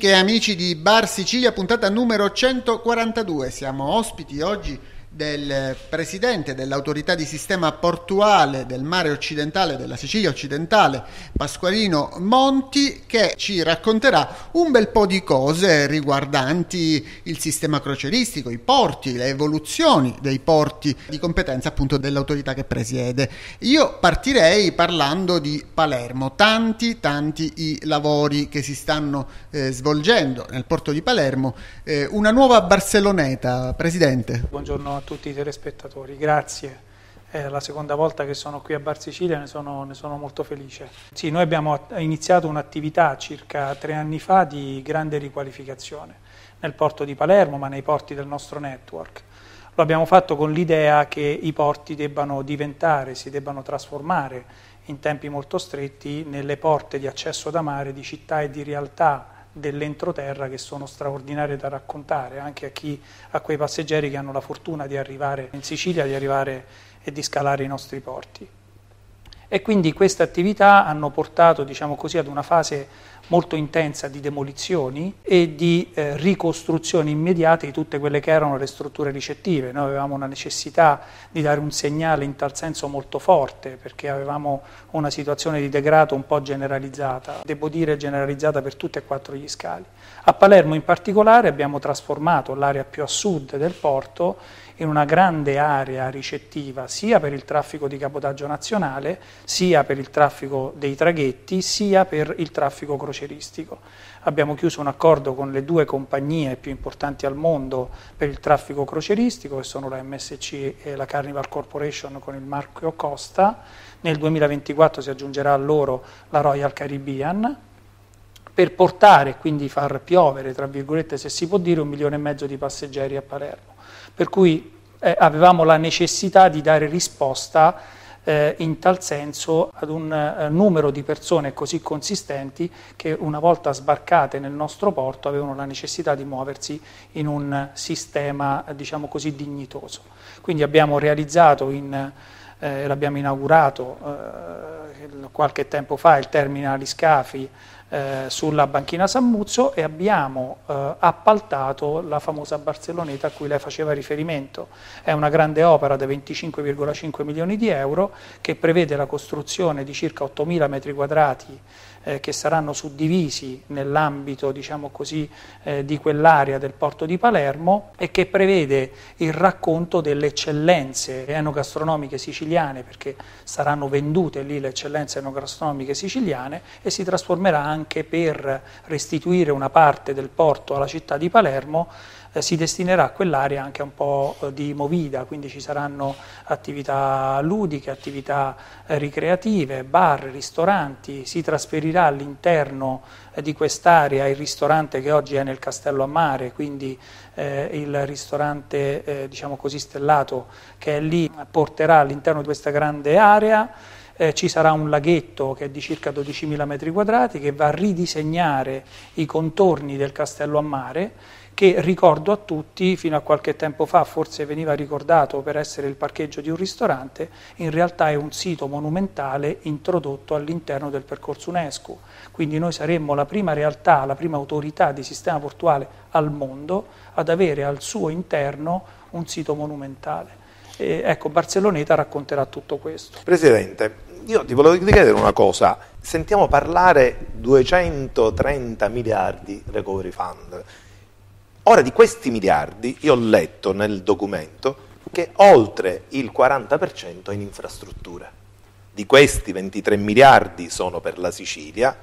Amiche e amici di Bar Sicilia, puntata numero 142. Siamo ospiti oggi del presidente dell'autorità di sistema portuale del mare occidentale della Sicilia occidentale Pasqualino Monti che ci racconterà un bel po' di cose riguardanti il sistema croceristico, i porti, le evoluzioni dei porti di competenza appunto dell'autorità che presiede. Io partirei parlando di Palermo, tanti tanti i lavori che si stanno eh, svolgendo nel porto di Palermo, eh, una nuova Barceloneta, presidente. Buongiorno a tutti i telespettatori, grazie. È la seconda volta che sono qui a Bar Sicilia, ne ne sono molto felice. Sì, noi abbiamo iniziato un'attività circa tre anni fa di grande riqualificazione nel porto di Palermo, ma nei porti del nostro network. Lo abbiamo fatto con l'idea che i porti debbano diventare, si debbano trasformare in tempi molto stretti nelle porte di accesso da mare di città e di realtà dell'entroterra che sono straordinarie da raccontare anche a, chi, a quei passeggeri che hanno la fortuna di arrivare in Sicilia, di arrivare e di scalare i nostri porti. E quindi queste attività hanno portato diciamo così, ad una fase molto intensa di demolizioni e di eh, ricostruzioni immediate di tutte quelle che erano le strutture ricettive. Noi avevamo una necessità di dare un segnale in tal senso molto forte perché avevamo una situazione di degrado un po' generalizzata, devo dire generalizzata per tutti e quattro gli scali. A Palermo in particolare abbiamo trasformato l'area più a sud del porto in una grande area ricettiva sia per il traffico di cabotaggio nazionale, sia per il traffico dei traghetti, sia per il traffico croceristico. Abbiamo chiuso un accordo con le due compagnie più importanti al mondo per il traffico croceristico, che sono la MSC e la Carnival Corporation con il marchio Costa. Nel 2024 si aggiungerà a loro la Royal Caribbean, per portare quindi far piovere, tra virgolette, se si può dire, un milione e mezzo di passeggeri a Palermo per cui eh, avevamo la necessità di dare risposta eh, in tal senso ad un eh, numero di persone così consistenti che una volta sbarcate nel nostro porto avevano la necessità di muoversi in un sistema diciamo così dignitoso. Quindi abbiamo realizzato in eh, l'abbiamo inaugurato eh, qualche tempo fa il terminal scafi eh, sulla banchina Sammuzzo e abbiamo eh, appaltato la famosa Barceloneta a cui lei faceva riferimento. È una grande opera da 25,5 milioni di euro che prevede la costruzione di circa 8.000 metri quadrati eh, che saranno suddivisi nell'ambito diciamo così, eh, di quell'area del porto di Palermo e che prevede il racconto delle eccellenze enogastronomiche siciliane perché saranno vendute lì le eccellenze enogastronomiche siciliane e si trasformerà anche per restituire una parte del porto alla città di Palermo eh, si destinerà a quell'area anche un po' eh, di movida, quindi ci saranno attività ludiche, attività eh, ricreative, bar, ristoranti, si trasferirà all'interno eh, di quest'area il ristorante che oggi è nel Castello a Mare, quindi eh, il ristorante eh, diciamo così stellato che è lì porterà all'interno di questa grande area eh, ci sarà un laghetto che è di circa 12.000 metri quadrati che va a ridisegnare i contorni del castello a mare che ricordo a tutti, fino a qualche tempo fa forse veniva ricordato per essere il parcheggio di un ristorante, in realtà è un sito monumentale introdotto all'interno del percorso UNESCO. Quindi noi saremmo la prima realtà, la prima autorità di sistema portuale al mondo ad avere al suo interno un sito monumentale. E ecco, Barceloneta racconterà tutto questo. Presidente, io ti volevo chiedere una cosa. Sentiamo parlare 230 miliardi recovery fund. Ora di questi miliardi io ho letto nel documento che oltre il 40% è in infrastrutture. Di questi 23 miliardi sono per la Sicilia.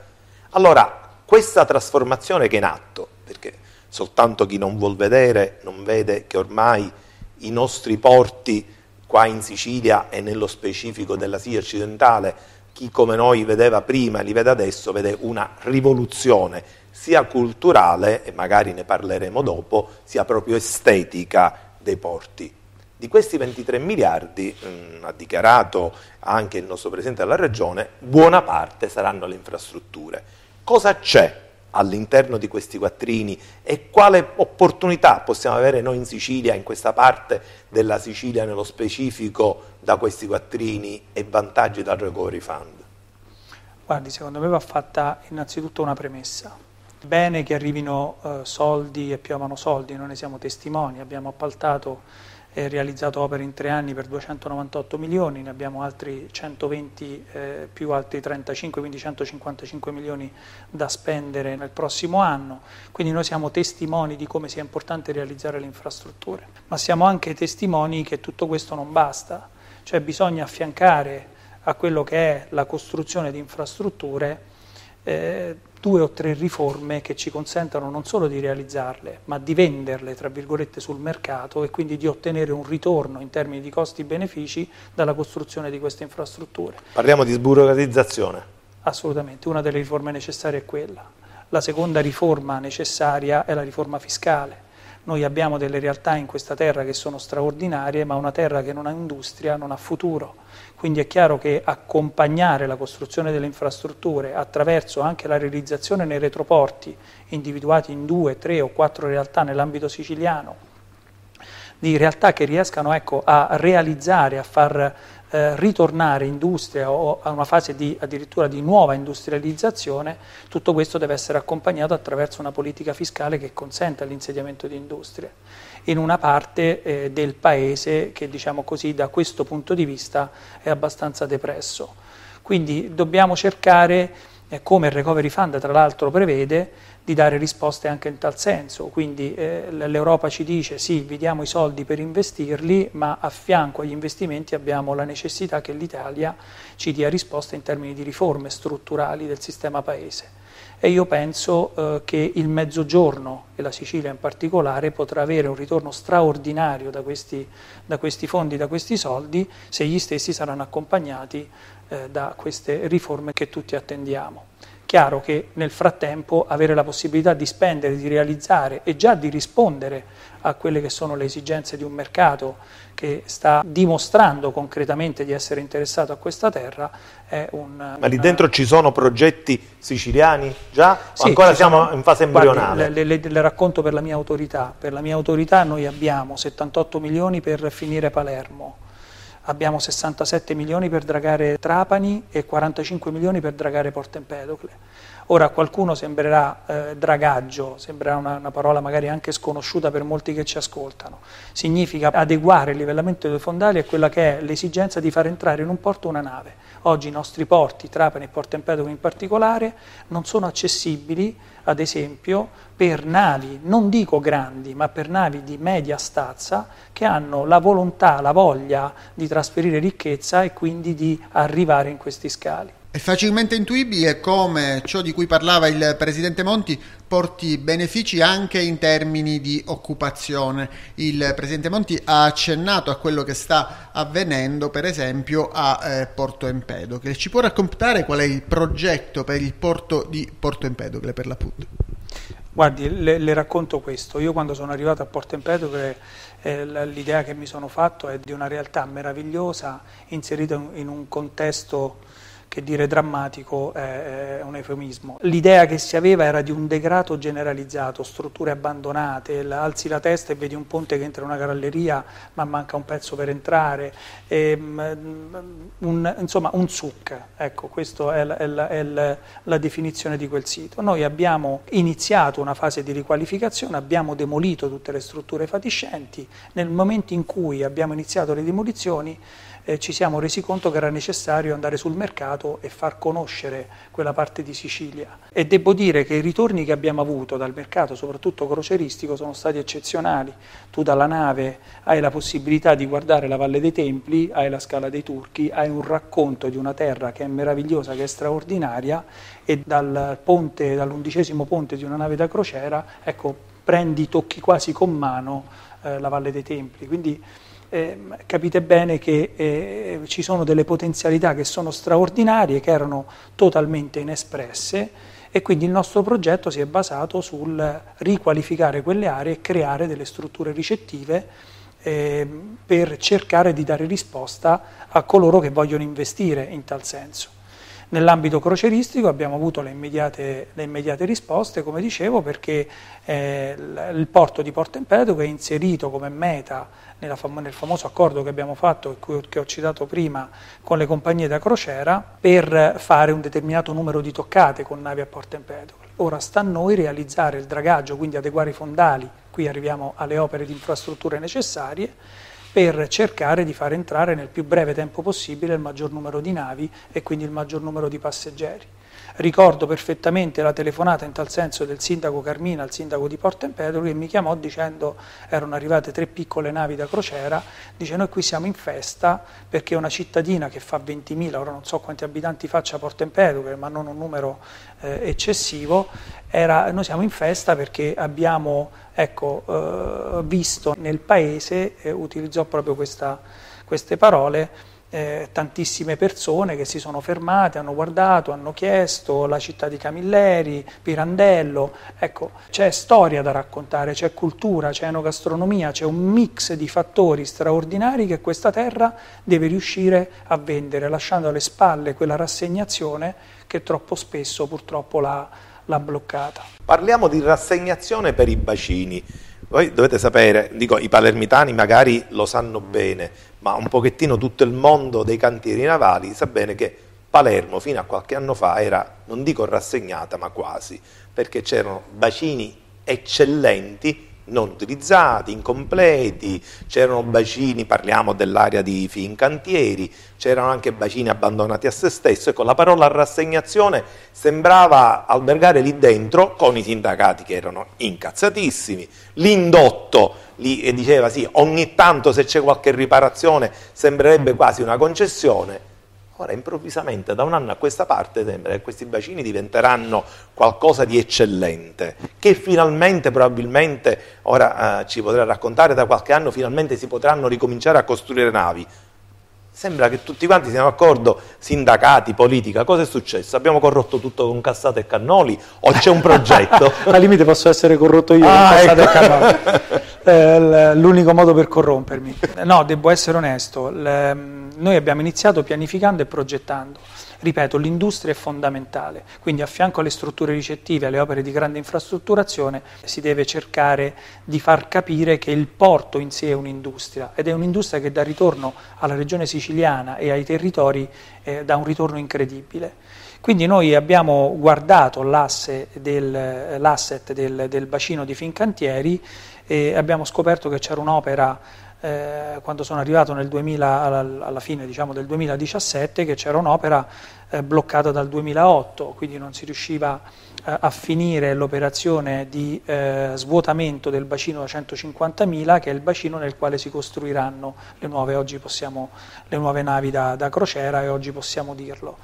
Allora, questa trasformazione che è in atto, perché soltanto chi non vuol vedere non vede che ormai i nostri porti qua in Sicilia e nello specifico della Sicilia occidentale, chi come noi vedeva prima e li vede adesso, vede una rivoluzione sia culturale, e magari ne parleremo dopo, sia proprio estetica dei porti. Di questi 23 miliardi, mh, mm, ha dichiarato anche il nostro Presidente della Regione, buona parte saranno le infrastrutture. Cosa c'è all'interno di questi quattrini e quale opportunità possiamo avere noi in Sicilia, in questa parte della Sicilia nello specifico, da questi quattrini e vantaggi dal Recovery Fund? Guardi, secondo me va fatta innanzitutto una premessa Bene che arrivino eh, soldi e piovano soldi, noi ne siamo testimoni, abbiamo appaltato e realizzato opere in tre anni per 298 milioni, ne abbiamo altri 120 eh, più altri 35, quindi 155 milioni da spendere nel prossimo anno, quindi noi siamo testimoni di come sia importante realizzare le infrastrutture, ma siamo anche testimoni che tutto questo non basta, cioè bisogna affiancare a quello che è la costruzione di infrastrutture eh, due o tre riforme che ci consentano non solo di realizzarle, ma di venderle, tra virgolette, sul mercato e quindi di ottenere un ritorno in termini di costi-benefici dalla costruzione di queste infrastrutture. Parliamo di sburocratizzazione. Assolutamente, una delle riforme necessarie è quella. La seconda riforma necessaria è la riforma fiscale. Noi abbiamo delle realtà in questa terra che sono straordinarie, ma una terra che non ha industria non ha futuro. Quindi è chiaro che accompagnare la costruzione delle infrastrutture attraverso anche la realizzazione nei retroporti, individuati in due, tre o quattro realtà nell'ambito siciliano, di realtà che riescano ecco, a realizzare, a far eh, ritornare industria o a una fase di, addirittura di nuova industrializzazione, tutto questo deve essere accompagnato attraverso una politica fiscale che consenta l'insediamento di industrie in una parte eh, del paese che diciamo così da questo punto di vista è abbastanza depresso. Quindi dobbiamo cercare, eh, come il Recovery Fund tra l'altro prevede, di dare risposte anche in tal senso, quindi eh, l'Europa ci dice sì, vi diamo i soldi per investirli, ma a fianco agli investimenti abbiamo la necessità che l'Italia ci dia risposte in termini di riforme strutturali del sistema paese. E io penso eh, che il Mezzogiorno e la Sicilia in particolare potrà avere un ritorno straordinario da questi, da questi fondi, da questi soldi, se gli stessi saranno accompagnati eh, da queste riforme che tutti attendiamo. Chiaro che nel frattempo avere la possibilità di spendere, di realizzare e già di rispondere a quelle che sono le esigenze di un mercato che sta dimostrando concretamente di essere interessato a questa terra è un... Ma lì dentro ci sono progetti siciliani già? Sì, ancora siamo sono, in fase embrionale? Guardi, le, le, le, racconto per la mia autorità. Per la mia autorità noi abbiamo 78 milioni per finire Palermo, abbiamo 67 milioni per dragare Trapani e 45 milioni per dragare Porto Empedocle. Ora qualcuno sembrerà eh, dragaggio, sembrerà una, una, parola magari anche sconosciuta per molti che ci ascoltano. Significa adeguare il livellamento dei fondali a quella che è l'esigenza di far entrare in un porto una nave. Oggi i nostri porti, Trapani e Porto Empedocle in particolare, non sono accessibili, ad esempio, per navi, non dico grandi, ma per navi di media stazza che hanno la volontà, la voglia di trasferire ricchezza e quindi di arrivare in questi scali. È facilmente intuibile come ciò di cui parlava il Presidente Monti porti benefici anche in termini di occupazione. Il Presidente Monti ha accennato a quello che sta avvenendo, per esempio, a eh, Porto Empedocle. Ci può raccontare qual è il progetto per il porto di Porto Empedocle, per l'appunto? Guardi, le, le, racconto questo. Io quando sono arrivato a Porto Empedocle eh, l'idea che mi sono fatto è di una realtà meravigliosa inserita in un contesto che dire drammatico è, un eufemismo. L'idea che si aveva era di un degrado generalizzato, strutture abbandonate, alzi la testa e vedi un ponte che entra in una galleria ma manca un pezzo per entrare, e, ehm, un, insomma un suc, ecco questa è, la, è, la, è la, la definizione di quel sito. Noi abbiamo iniziato una fase di riqualificazione, abbiamo demolito tutte le strutture fatiscenti, nel momento in cui abbiamo iniziato le demolizioni eh, ci siamo resi conto che era necessario andare sul mercato e far conoscere quella parte di Sicilia. E devo dire che i ritorni che abbiamo avuto dal mercato, soprattutto croceristico, sono stati eccezionali. Tu dalla nave hai la possibilità di guardare la Valle dei Templi, hai la Scala dei Turchi, hai un racconto di una terra che è meravigliosa, che è straordinaria e dal ponte, dall'undicesimo ponte di una nave da crociera, ecco, prendi, tocchi quasi con mano eh, la Valle dei Templi. Quindi, eh, capite bene che eh, ci sono delle potenzialità che sono straordinarie, che erano totalmente inespresse e quindi il nostro progetto si è basato sul riqualificare quelle aree e creare delle strutture ricettive eh, per cercare di dare risposta a coloro che vogliono investire in tal senso. Nell'ambito croceristico abbiamo avuto le immediate, le immediate risposte, come dicevo, perché eh, il porto di Porto Empedocle è inserito come meta fam- nel famoso accordo che abbiamo fatto, che ho citato prima, con le compagnie da crociera, per fare un determinato numero di toccate con navi a Porto Empedocle. Ora sta a noi realizzare il dragaggio, quindi adeguare i fondali, qui arriviamo alle opere di infrastrutture necessarie, per cercare di far entrare nel più breve tempo possibile il maggior numero di navi e quindi il maggior numero di passeggeri. Ricordo perfettamente la telefonata in tal senso del sindaco Carmina al sindaco di Porto Empedocle che mi chiamò dicendo erano arrivate tre piccole navi da crociera, dice noi qui siamo in festa perché una cittadina che fa 20.000, ora non so quanti abitanti faccia Porto Empedocle, ma non un numero eh, eccessivo, era, noi siamo in festa perché abbiamo ecco, eh, visto nel paese, eh, utilizzò proprio questa, queste parole, eh, tantissime persone che si sono fermate, hanno guardato, hanno chiesto la città di Camilleri, Pirandello, ecco, c'è storia da raccontare, c'è cultura, c'è enogastronomia, c'è un mix di fattori straordinari che questa terra deve riuscire a vendere, lasciando alle spalle quella rassegnazione che troppo spesso purtroppo l'ha, l'ha bloccata. Parliamo di rassegnazione per i bacini. Voi dovete sapere, dico, i palermitani magari lo sanno bene, ma un pochettino tutto il mondo dei cantieri navali sa bene che Palermo fino a qualche anno fa era, non dico rassegnata, ma quasi, perché c'erano bacini eccellenti non utilizzati, incompleti, c'erano bacini, parliamo dell'area di Fincantieri, c'erano anche bacini abbandonati a se stesso, ecco la parola rassegnazione sembrava albergare lì dentro con i sindacati che erano incazzatissimi, l'indotto lì diceva sì, ogni tanto se c'è qualche riparazione sembrerebbe quasi una concessione, Ora improvvisamente da un anno a questa parte sembra che questi bacini diventeranno qualcosa di eccellente, che finalmente probabilmente, ora eh, ci potrà raccontare, da qualche anno finalmente si potranno ricominciare a costruire navi. Sembra che tutti quanti siano d'accordo, sindacati, politica, cosa è successo? Abbiamo corrotto tutto con cassate e cannoli o c'è un progetto? Al limite posso essere corrotto io ah, con cassate ecco. e cannoli. Eh, l'unico modo per corrompermi. No, devo essere onesto, noi abbiamo iniziato pianificando e progettando. Ripeto, l'industria è fondamentale, quindi a fianco alle strutture ricettive, alle opere di grande infrastrutturazione, si deve cercare di far capire che il porto in sé è un'industria ed è un'industria che dà ritorno alla regione siciliana e ai territori eh, dà un ritorno incredibile. Quindi noi abbiamo guardato del, l'asset del, del bacino di Fincantieri e abbiamo scoperto che c'era un'opera eh, quando sono arrivato 2000, alla, fine diciamo, del 2017 che c'era un'opera eh, bloccata dal 2008, quindi non si riusciva eh, a finire l'operazione di eh, svuotamento del bacino da 150.000 che è il bacino nel quale si costruiranno le nuove, possiamo, le nuove navi da, da crociera e oggi possiamo dirlo.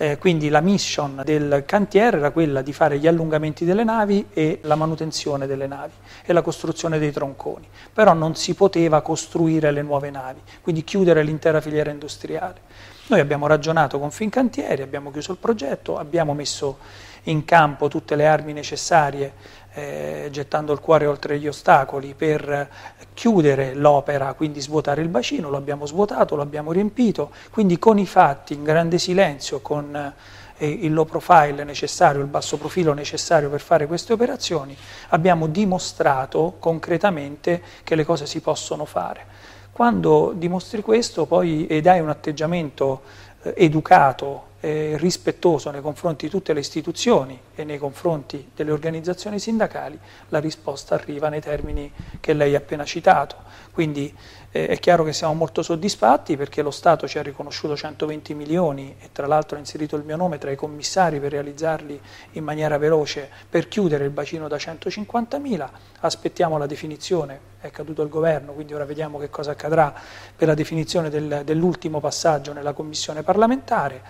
Eh, quindi la mission del cantiere era quella di fare gli allungamenti delle navi e la manutenzione delle navi e la costruzione dei tronconi, però non si poteva costruire le nuove navi, quindi chiudere l'intera filiera industriale. Noi abbiamo ragionato con Fincantieri, abbiamo chiuso il progetto, abbiamo messo in campo tutte le armi necessarie eh, gettando il cuore oltre gli ostacoli per chiudere l'opera, quindi svuotare il bacino, lo abbiamo svuotato, lo abbiamo riempito, quindi con i fatti, in grande silenzio, con eh, il low profile necessario, il basso profilo necessario per fare queste operazioni, abbiamo dimostrato concretamente che le cose si possono fare. Quando dimostri questo poi ed hai un atteggiamento eh, educato, eh, rispettoso nei confronti di tutte le istituzioni e nei confronti delle organizzazioni sindacali, la risposta arriva nei termini che lei ha appena citato. Quindi eh, è chiaro che siamo molto soddisfatti perché lo Stato ci ha riconosciuto 120 milioni e tra l'altro ha inserito il mio nome tra i commissari per realizzarli in maniera veloce per chiudere il bacino da 150 mila. Aspettiamo la definizione, è caduto il governo, quindi ora vediamo che cosa accadrà per la definizione del, dell'ultimo passaggio nella commissione parlamentare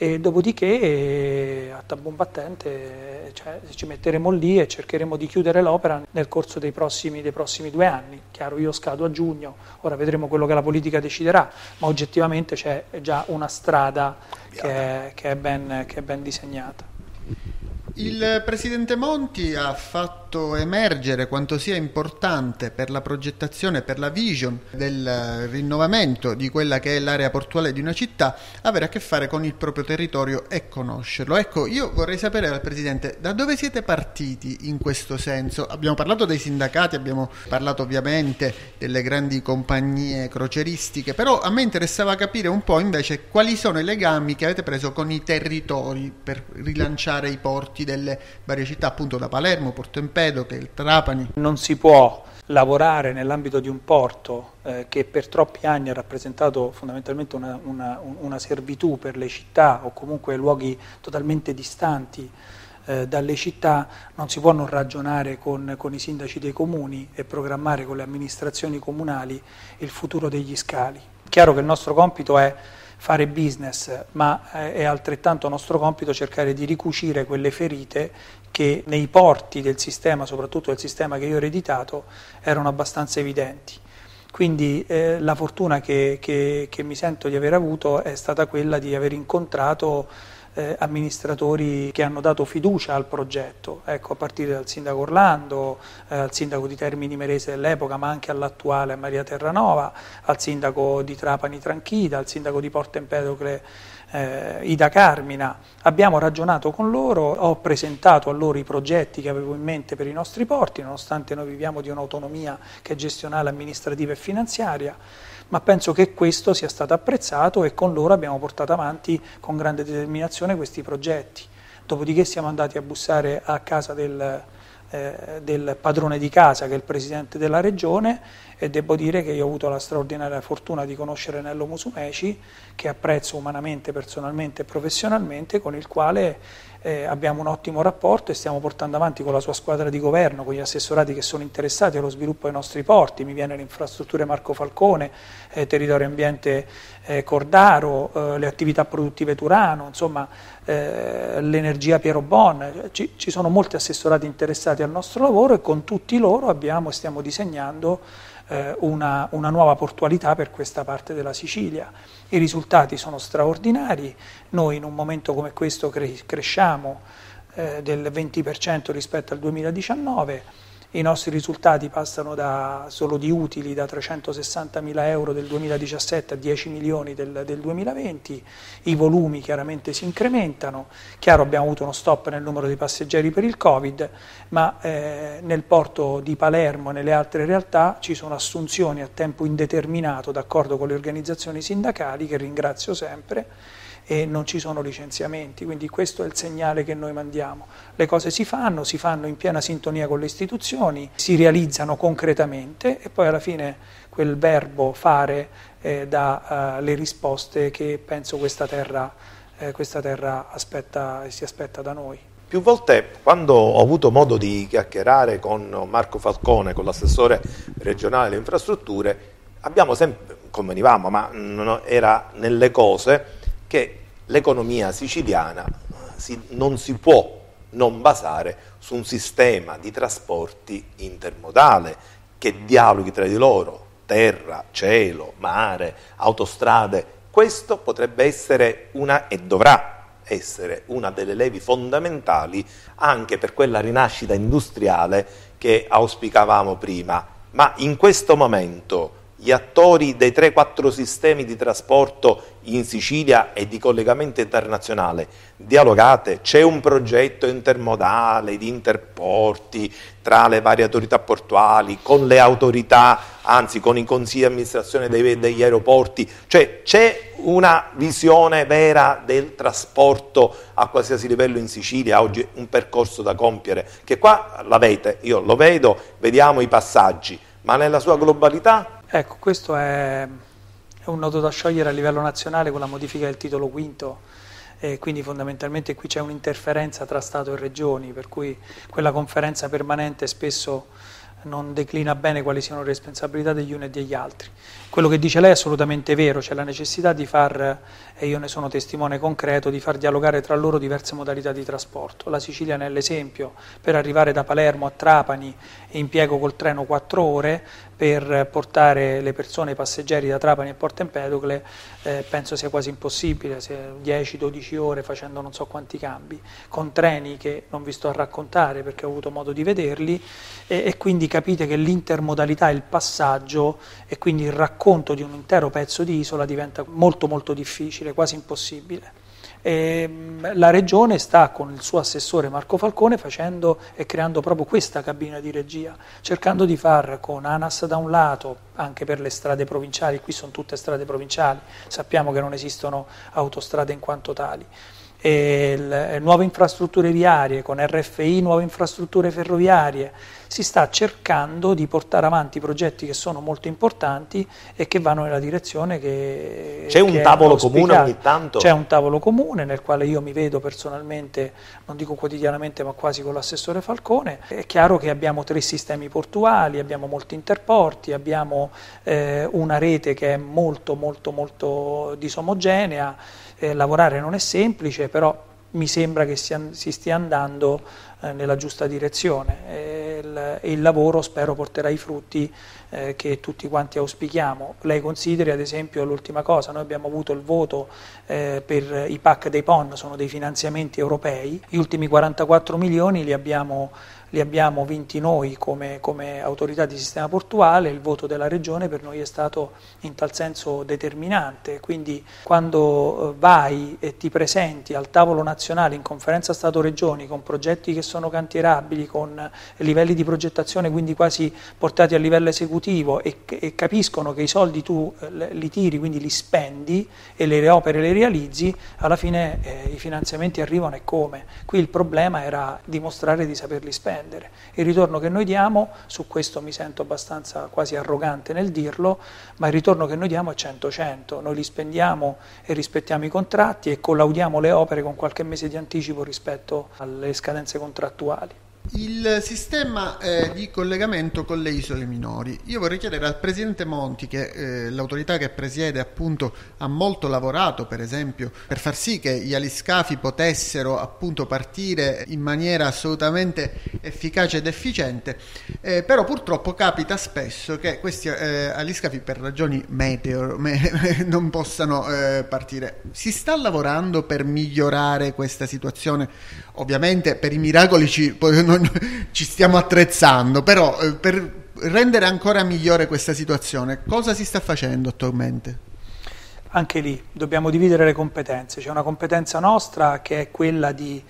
e dopodiché eh, a tabun battente cioè, ci metteremo lì e cercheremo di chiudere l'opera nel corso dei prossimi, dei prossimi, due anni. Chiaro, io scado a giugno, ora vedremo quello che la politica deciderà, ma oggettivamente c'è già una strada che è, che è, ben, che è ben disegnata. Il Presidente Monti ha fatto emergere quanto sia importante per la progettazione, per la vision del rinnovamento di quella che è l'area portuale di una città, avere a che fare con il proprio territorio e conoscerlo. Ecco, io vorrei sapere dal Presidente da dove siete partiti in questo senso? Abbiamo parlato dei sindacati, abbiamo parlato ovviamente delle grandi compagnie croceristiche, però a me interessava capire un po' invece quali sono i legami che avete preso con i territori per rilanciare i porti delle varie città, appunto da Palermo, Porto Empedocle, Trapani. Non si può lavorare nell'ambito di un porto eh, che per troppi anni ha rappresentato fondamentalmente una, una, una, servitù per le città o comunque luoghi totalmente distanti eh, dalle città, non si può non ragionare con, con, i sindaci dei comuni e programmare con le amministrazioni comunali il futuro degli scali. Chiaro che il nostro compito è fare business, ma è altrettanto nostro compito cercare di ricucire quelle ferite che nei porti del sistema, soprattutto del sistema che io ho ereditato, erano abbastanza evidenti. Quindi eh, la fortuna che, che, che mi sento di aver avuto è stata quella di aver incontrato eh, amministratori che hanno dato fiducia al progetto, ecco, a partire dal sindaco Orlando, eh, al sindaco di Termini Merese dell'epoca, ma anche all'attuale Maria Terranova, al sindaco di Trapani Tranchida, al sindaco di Porto Empedocle eh, Ida Carmina. Abbiamo ragionato con loro, ho presentato a loro i progetti che avevo in mente per i nostri porti, nonostante noi viviamo di un'autonomia che è gestionale, amministrativa e finanziaria ma penso che questo sia stato apprezzato e con loro abbiamo portato avanti con grande determinazione questi progetti. Dopodiché siamo andati a bussare a casa del, eh, del padrone di casa, che è il presidente della regione, e devo dire che io ho avuto la straordinaria fortuna di conoscere Nello Musumeci, che apprezzo umanamente, personalmente e professionalmente, con il quale eh, abbiamo un ottimo rapporto e stiamo portando avanti con la sua squadra di governo, con gli assessorati che sono interessati allo sviluppo dei nostri porti, mi viene le infrastrutture Marco Falcone, eh, territorio ambiente eh, Cordaro, eh, le attività produttive Turano, insomma eh, l'energia Piero Bon, ci, ci sono molti assessorati interessati al nostro lavoro e con tutti loro abbiamo e stiamo disegnando eh, una, una, nuova portualità per questa parte della Sicilia. I risultati sono straordinari, noi in un momento come questo cre- cresciamo eh, del 20% rispetto al 2019 i nostri risultati passano da, solo di utili da 360 mila euro del 2017 a 10 milioni del, del, 2020, i volumi chiaramente si incrementano, chiaro abbiamo avuto uno stop nel numero di passeggeri per il Covid, ma eh, nel porto di Palermo e nelle altre realtà ci sono assunzioni a tempo indeterminato d'accordo con le organizzazioni sindacali che ringrazio sempre e non ci sono licenziamenti, quindi questo è il segnale che noi mandiamo. Le cose si fanno, si fanno in piena sintonia con le istituzioni, si realizzano concretamente e poi alla fine quel verbo fare eh, dà uh, le risposte che penso questa terra, eh, questa terra aspetta, si aspetta da noi. Più volte quando ho avuto modo di chiacchierare con Marco Falcone, con l'assessore regionale delle infrastrutture, abbiamo sempre, convenivamo, ma era nelle cose che l'economia siciliana si, non si può non basare su un sistema di trasporti intermodale che dialoghi tra di loro, terra, cielo, mare, autostrade. Questo potrebbe essere una e dovrà essere una delle levi fondamentali anche per quella rinascita industriale che auspicavamo prima. Ma in questo momento gli attori dei 3-4 sistemi di trasporto in Sicilia e di collegamento internazionale. Dialogate, c'è un progetto intermodale di interporti tra le varie autorità portuali, con le autorità, anzi con i consigli di amministrazione dei, degli aeroporti, cioè c'è una visione vera del trasporto a qualsiasi livello in Sicilia, oggi un percorso da compiere, che qua l'avete, io lo vedo, vediamo i passaggi, ma nella sua globalità Ecco, questo è, è un nodo da sciogliere a livello nazionale con la modifica del titolo quinto e quindi fondamentalmente qui c'è un'interferenza tra Stato e Regioni, per cui quella conferenza permanente spesso non declina bene quali siano le responsabilità degli uni e degli altri. Quello che dice lei è assolutamente vero, c'è la necessità di far, e io ne sono testimone concreto, di far dialogare tra loro diverse modalità di trasporto. La Sicilia ne è l'esempio, per arrivare da Palermo a Trapani impiego col treno 4 ore, per portare le persone, i passeggeri da Trapani a Porto Empedocle eh, penso sia quasi impossibile, 10-12 ore facendo non so quanti cambi, con treni che non vi sto a raccontare perché ho avuto modo di vederli e, e quindi capite che l'intermodalità, il passaggio e quindi il racconto di un intero pezzo di isola diventa molto molto difficile, quasi impossibile. Ehm, la Regione sta con il suo assessore Marco Falcone facendo e creando proprio questa cabina di regia, cercando di far con ANAS da un lato, anche per le strade provinciali, qui sono tutte strade provinciali, sappiamo che non esistono autostrade in quanto tali, e nuove infrastrutture viarie, con RFI nuove infrastrutture ferroviarie, si sta cercando di portare avanti progetti che sono molto importanti e che vanno nella direzione che... C'è un tavolo comune ogni tanto? C'è un tavolo comune nel quale io mi vedo personalmente, non dico quotidianamente ma quasi con l'assessore Falcone. È chiaro che abbiamo tre sistemi portuali, abbiamo molti interporti, abbiamo eh, una rete che è molto molto molto disomogenea, eh, lavorare non è semplice, però mi sembra che si, si stia andando eh, nella giusta direzione e il, il, lavoro spero porterà i frutti eh, che tutti quanti auspichiamo. Lei consideri ad esempio l'ultima cosa, noi abbiamo avuto il voto eh, per i PAC dei PON, sono dei finanziamenti europei, gli ultimi 44 milioni li abbiamo li abbiamo vinti noi come, come, autorità di sistema portuale, il voto della Regione per noi è stato in tal senso determinante, quindi quando eh, vai e ti presenti al tavolo nazionale in conferenza Stato-Regioni con progetti che sono cantierabili, con livelli di progettazione quindi quasi portati a livello esecutivo e, e capiscono che i soldi tu eh, li tiri, quindi li spendi e le opere le realizzi, alla fine eh, i finanziamenti arrivano e come. Qui il problema era dimostrare di saperli spendere spendere. Il ritorno che noi diamo, su questo mi sento abbastanza quasi arrogante nel dirlo, ma il ritorno che noi diamo è 100-100, noi li spendiamo e rispettiamo i contratti e collaudiamo le opere con qualche mese di anticipo rispetto alle scadenze contrattuali. Il sistema eh, di collegamento con le isole minori. Io vorrei chiedere al Presidente Monti, che eh, l'autorità che presiede appunto ha molto lavorato, per esempio, per far sì che gli aliscafi potessero appunto partire in maniera assolutamente efficace ed efficiente, eh, però purtroppo capita spesso che questi eh, aliscafi per ragioni meteo me, non possano eh, partire. Si sta lavorando per migliorare questa situazione? Ovviamente per i miracoli ci, non, ci stiamo attrezzando, però eh, per rendere ancora migliore questa situazione, cosa si sta facendo attualmente? Anche lì dobbiamo dividere le competenze, c'è una competenza nostra che è quella di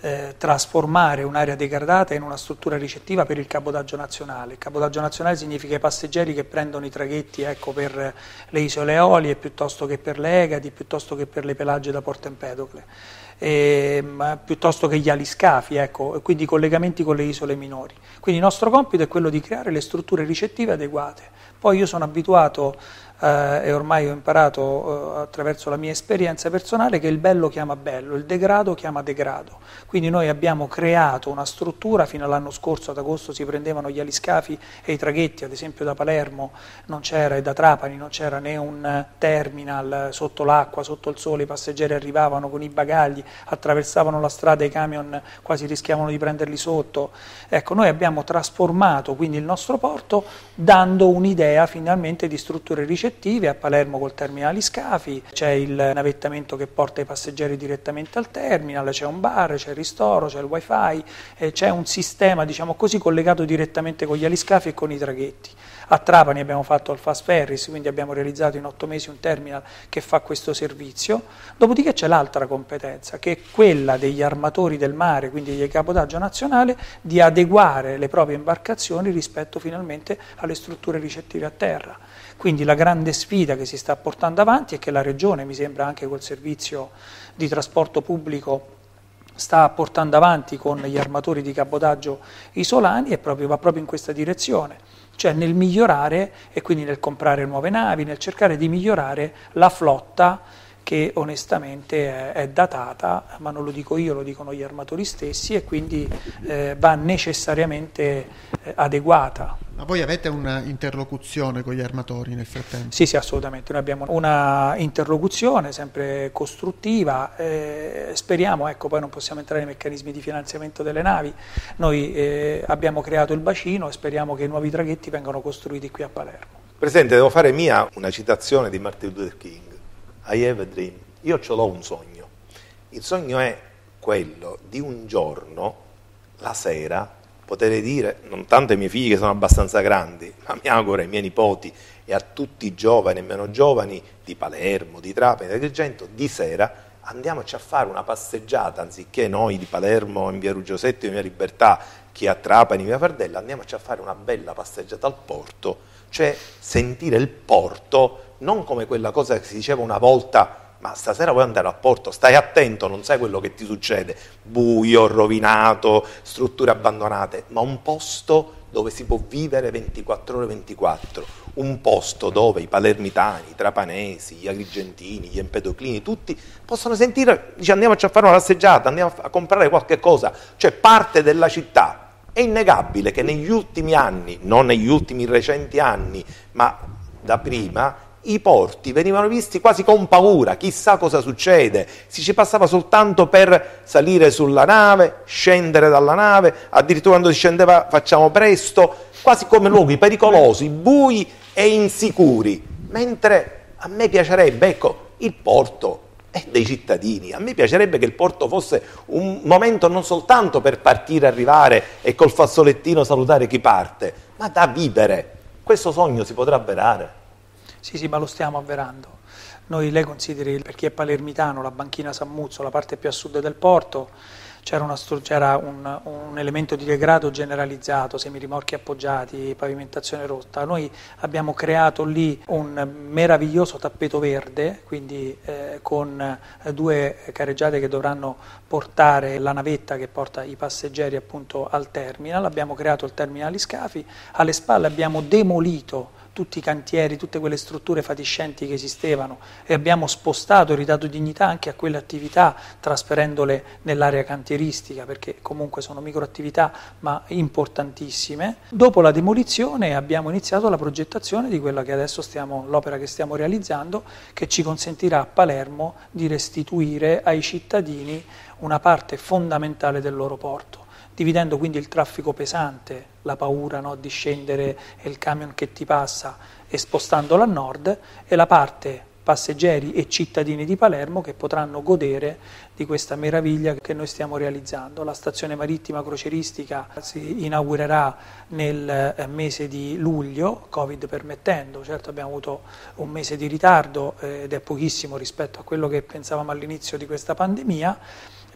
eh, trasformare un'area degradata in una struttura ricettiva per il cabotaggio nazionale. Il cabotaggio nazionale significa i passeggeri che prendono i traghetti ecco, per le isole Eolie piuttosto che per le Egadi, piuttosto che per le Pelagie da Porto Empedocle eh, piuttosto che gli aliscafi, ecco, quindi i collegamenti con le isole minori. Quindi il nostro compito è quello di creare le strutture ricettive adeguate. Poi io sono abituato eh, e ormai ho imparato eh, attraverso la mia esperienza personale che il bello chiama bello, il degrado chiama degrado. Quindi noi abbiamo creato una struttura, fino all'anno scorso ad agosto si prendevano gli aliscafi e i traghetti, ad esempio da Palermo non c'era e da Trapani non c'era né un terminal sotto l'acqua, sotto il sole, i passeggeri arrivavano con i bagagli, attraversavano la strada, i camion quasi rischiavano di prenderli sotto. Ecco, noi abbiamo trasformato quindi il nostro porto dando un'idea finalmente di strutture ricettive ricettive, a Palermo col terminale scafi, c'è il navettamento che porta i passeggeri direttamente al terminal, c'è un bar, c'è il ristoro, c'è il wifi, eh, c'è un sistema diciamo così collegato direttamente con gli aliscafi e con i traghetti. A Trapani abbiamo fatto il Fast Ferris, quindi abbiamo realizzato in otto mesi un terminal che fa questo servizio. Dopodiché c'è l'altra competenza, che è quella degli armatori del mare, quindi del capotaggio nazionale, di adeguare le proprie imbarcazioni rispetto finalmente alle strutture ricettive a terra. Quindi la grande sfida che si sta portando avanti è che la Regione, mi sembra anche col servizio di trasporto pubblico sta portando avanti con gli armatori di cabotaggio isolani e proprio, va proprio in questa direzione cioè nel migliorare e quindi nel comprare nuove navi, nel cercare di migliorare la flotta che onestamente è, è, datata, ma non lo dico io, lo dicono gli armatori stessi e quindi eh, va necessariamente eh, adeguata. Ma voi avete una interlocuzione con gli armatori nel frattempo? Sì, sì, assolutamente. Noi abbiamo una interlocuzione sempre costruttiva. Eh, speriamo, ecco, poi non possiamo entrare nei meccanismi di finanziamento delle navi. Noi eh, abbiamo creato il bacino e speriamo che i nuovi traghetti vengano costruiti qui a Palermo. Presidente, devo fare mia una citazione di Martin Luther King. I have a dream. Io ce l'ho un sogno. Il sogno è quello di un giorno, la sera, poter dire, non tanto ai miei figli che sono abbastanza grandi, ma mi auguro ai miei nipoti e a tutti i giovani e meno giovani di Palermo, di Trapani, di Agrigento, di sera andiamoci a fare una passeggiata, anziché noi di Palermo in via Ruggiosetti, in via Libertà, chi a Trapani, in via Fardella, andiamoci a fare una bella passeggiata al porto, cioè sentire il porto non come quella cosa che si diceva una volta ma stasera vuoi andare a porto, stai attento, non sai quello che ti succede, buio, rovinato, strutture abbandonate, ma un posto dove si può vivere 24 ore 24, un posto dove i palermitani, i trapanesi, gli agrigentini, gli empedoclini, tutti possono sentire, dice andiamoci a fare una passeggiata, andiamo a comprare qualche cosa, cioè parte della città. È innegabile che negli ultimi anni, non negli ultimi recenti anni, ma da prima, i porti venivano visti quasi con paura, chissà cosa succede, si ci passava soltanto per salire sulla nave, scendere dalla nave, addirittura quando si scendeva facciamo presto, quasi come luoghi pericolosi, bui e insicuri, mentre a me piacerebbe, ecco, il porto è dei cittadini, a me piacerebbe che il porto fosse un momento non soltanto per partire, arrivare e col fazzolettino salutare chi parte, ma da vivere. Questo sogno si potrà avverare. Sì, sì, ma lo stiamo avverando. Noi, lei consideri, per chi è palermitano, la banchina Sammuzzo, la parte più a sud del porto, c'era, una, c'era un, un, elemento di degrado generalizzato, semirimorchi appoggiati, pavimentazione rotta. Noi abbiamo creato lì un meraviglioso tappeto verde, quindi eh, con due careggiate che dovranno portare la navetta che porta i passeggeri appunto al terminal. Abbiamo creato il terminal scafi, alle spalle abbiamo demolito tutti i cantieri, tutte quelle strutture fatiscenti che esistevano e abbiamo spostato e ridato dignità anche a quelle attività trasferendole nell'area cantieristica perché comunque sono microattività ma importantissime. Dopo la demolizione abbiamo iniziato la progettazione di quella che adesso stiamo, l'opera che stiamo realizzando che ci consentirà a Palermo di restituire ai cittadini una parte fondamentale del loro porto dividendo quindi il traffico pesante, la paura no, di scendere e il camion che ti passa e spostandolo a nord, e la parte passeggeri e cittadini di Palermo che potranno godere di questa meraviglia che noi stiamo realizzando. La stazione marittima croceristica si inaugurerà nel eh, mese di luglio, Covid permettendo, certo abbiamo avuto un mese di ritardo eh, ed è pochissimo rispetto a quello che pensavamo all'inizio di questa pandemia,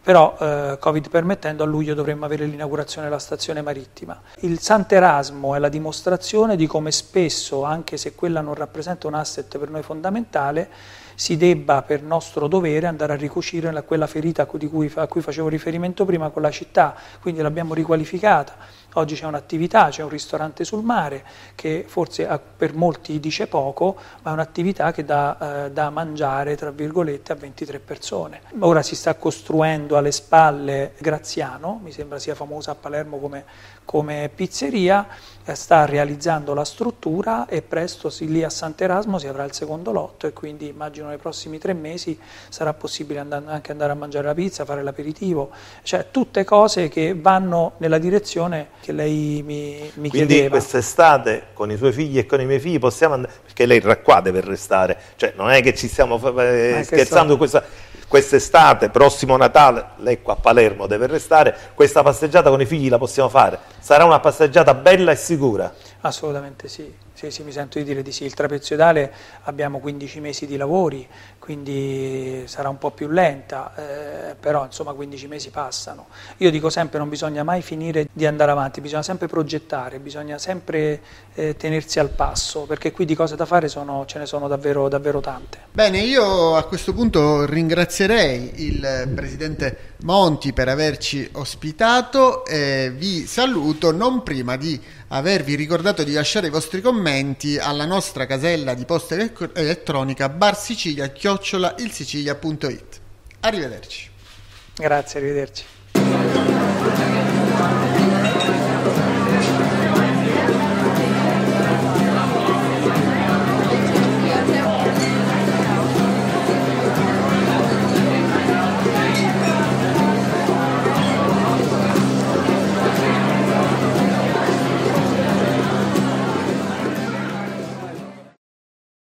però eh, Covid permettendo a luglio dovremmo avere l'inaugurazione della stazione marittima. Il Sant'Erasmo è la dimostrazione di come spesso, anche se quella non rappresenta un asset per noi fondamentale, si debba per nostro dovere andare a ricucire quella ferita a cui, a cui facevo riferimento prima con la città, quindi l'abbiamo riqualificata Oggi c'è un'attività, c'è un ristorante sul mare che forse per molti dice poco, ma è un'attività che dà eh, da mangiare, tra virgolette, a 23 persone. Ora si sta costruendo alle spalle Graziano, mi sembra sia famosa a Palermo come, come pizzeria, eh, sta realizzando la struttura e presto lì a Sant'Erasmo si avrà il secondo lotto e quindi immagino nei prossimi tre mesi sarà possibile and- anche andare a mangiare la pizza, fare l'aperitivo, cioè tutte cose che vanno nella direzione che lei mi, mi Quindi chiedeva. quest'estate con i suoi figli e con i miei figli possiamo andare, perché lei qua deve restare, cioè non è che ci stiamo eh, scherzando so. questa, quest'estate, prossimo Natale, lei qua a Palermo deve restare, questa passeggiata con i figli la possiamo fare, sarà una passeggiata bella e sicura. Assolutamente sì, sì, sì mi sento di dire di sì, il trapezoidale abbiamo 15 mesi di lavori, quindi sarà un po' più lenta, eh, però insomma 15 mesi passano. Io dico sempre non bisogna mai finire di andare avanti, bisogna sempre progettare, bisogna sempre eh, tenersi al passo, perché qui di cose da fare sono, ce ne sono davvero, davvero tante. Bene, io a questo punto ringrazierei il Presidente Monti per averci ospitato e vi saluto non prima di avervi ricordato di lasciare i vostri commenti commenti alla nostra casella di posta elettronica barsicilia-ilsicilia.it. Arrivederci. Grazie, arrivederci.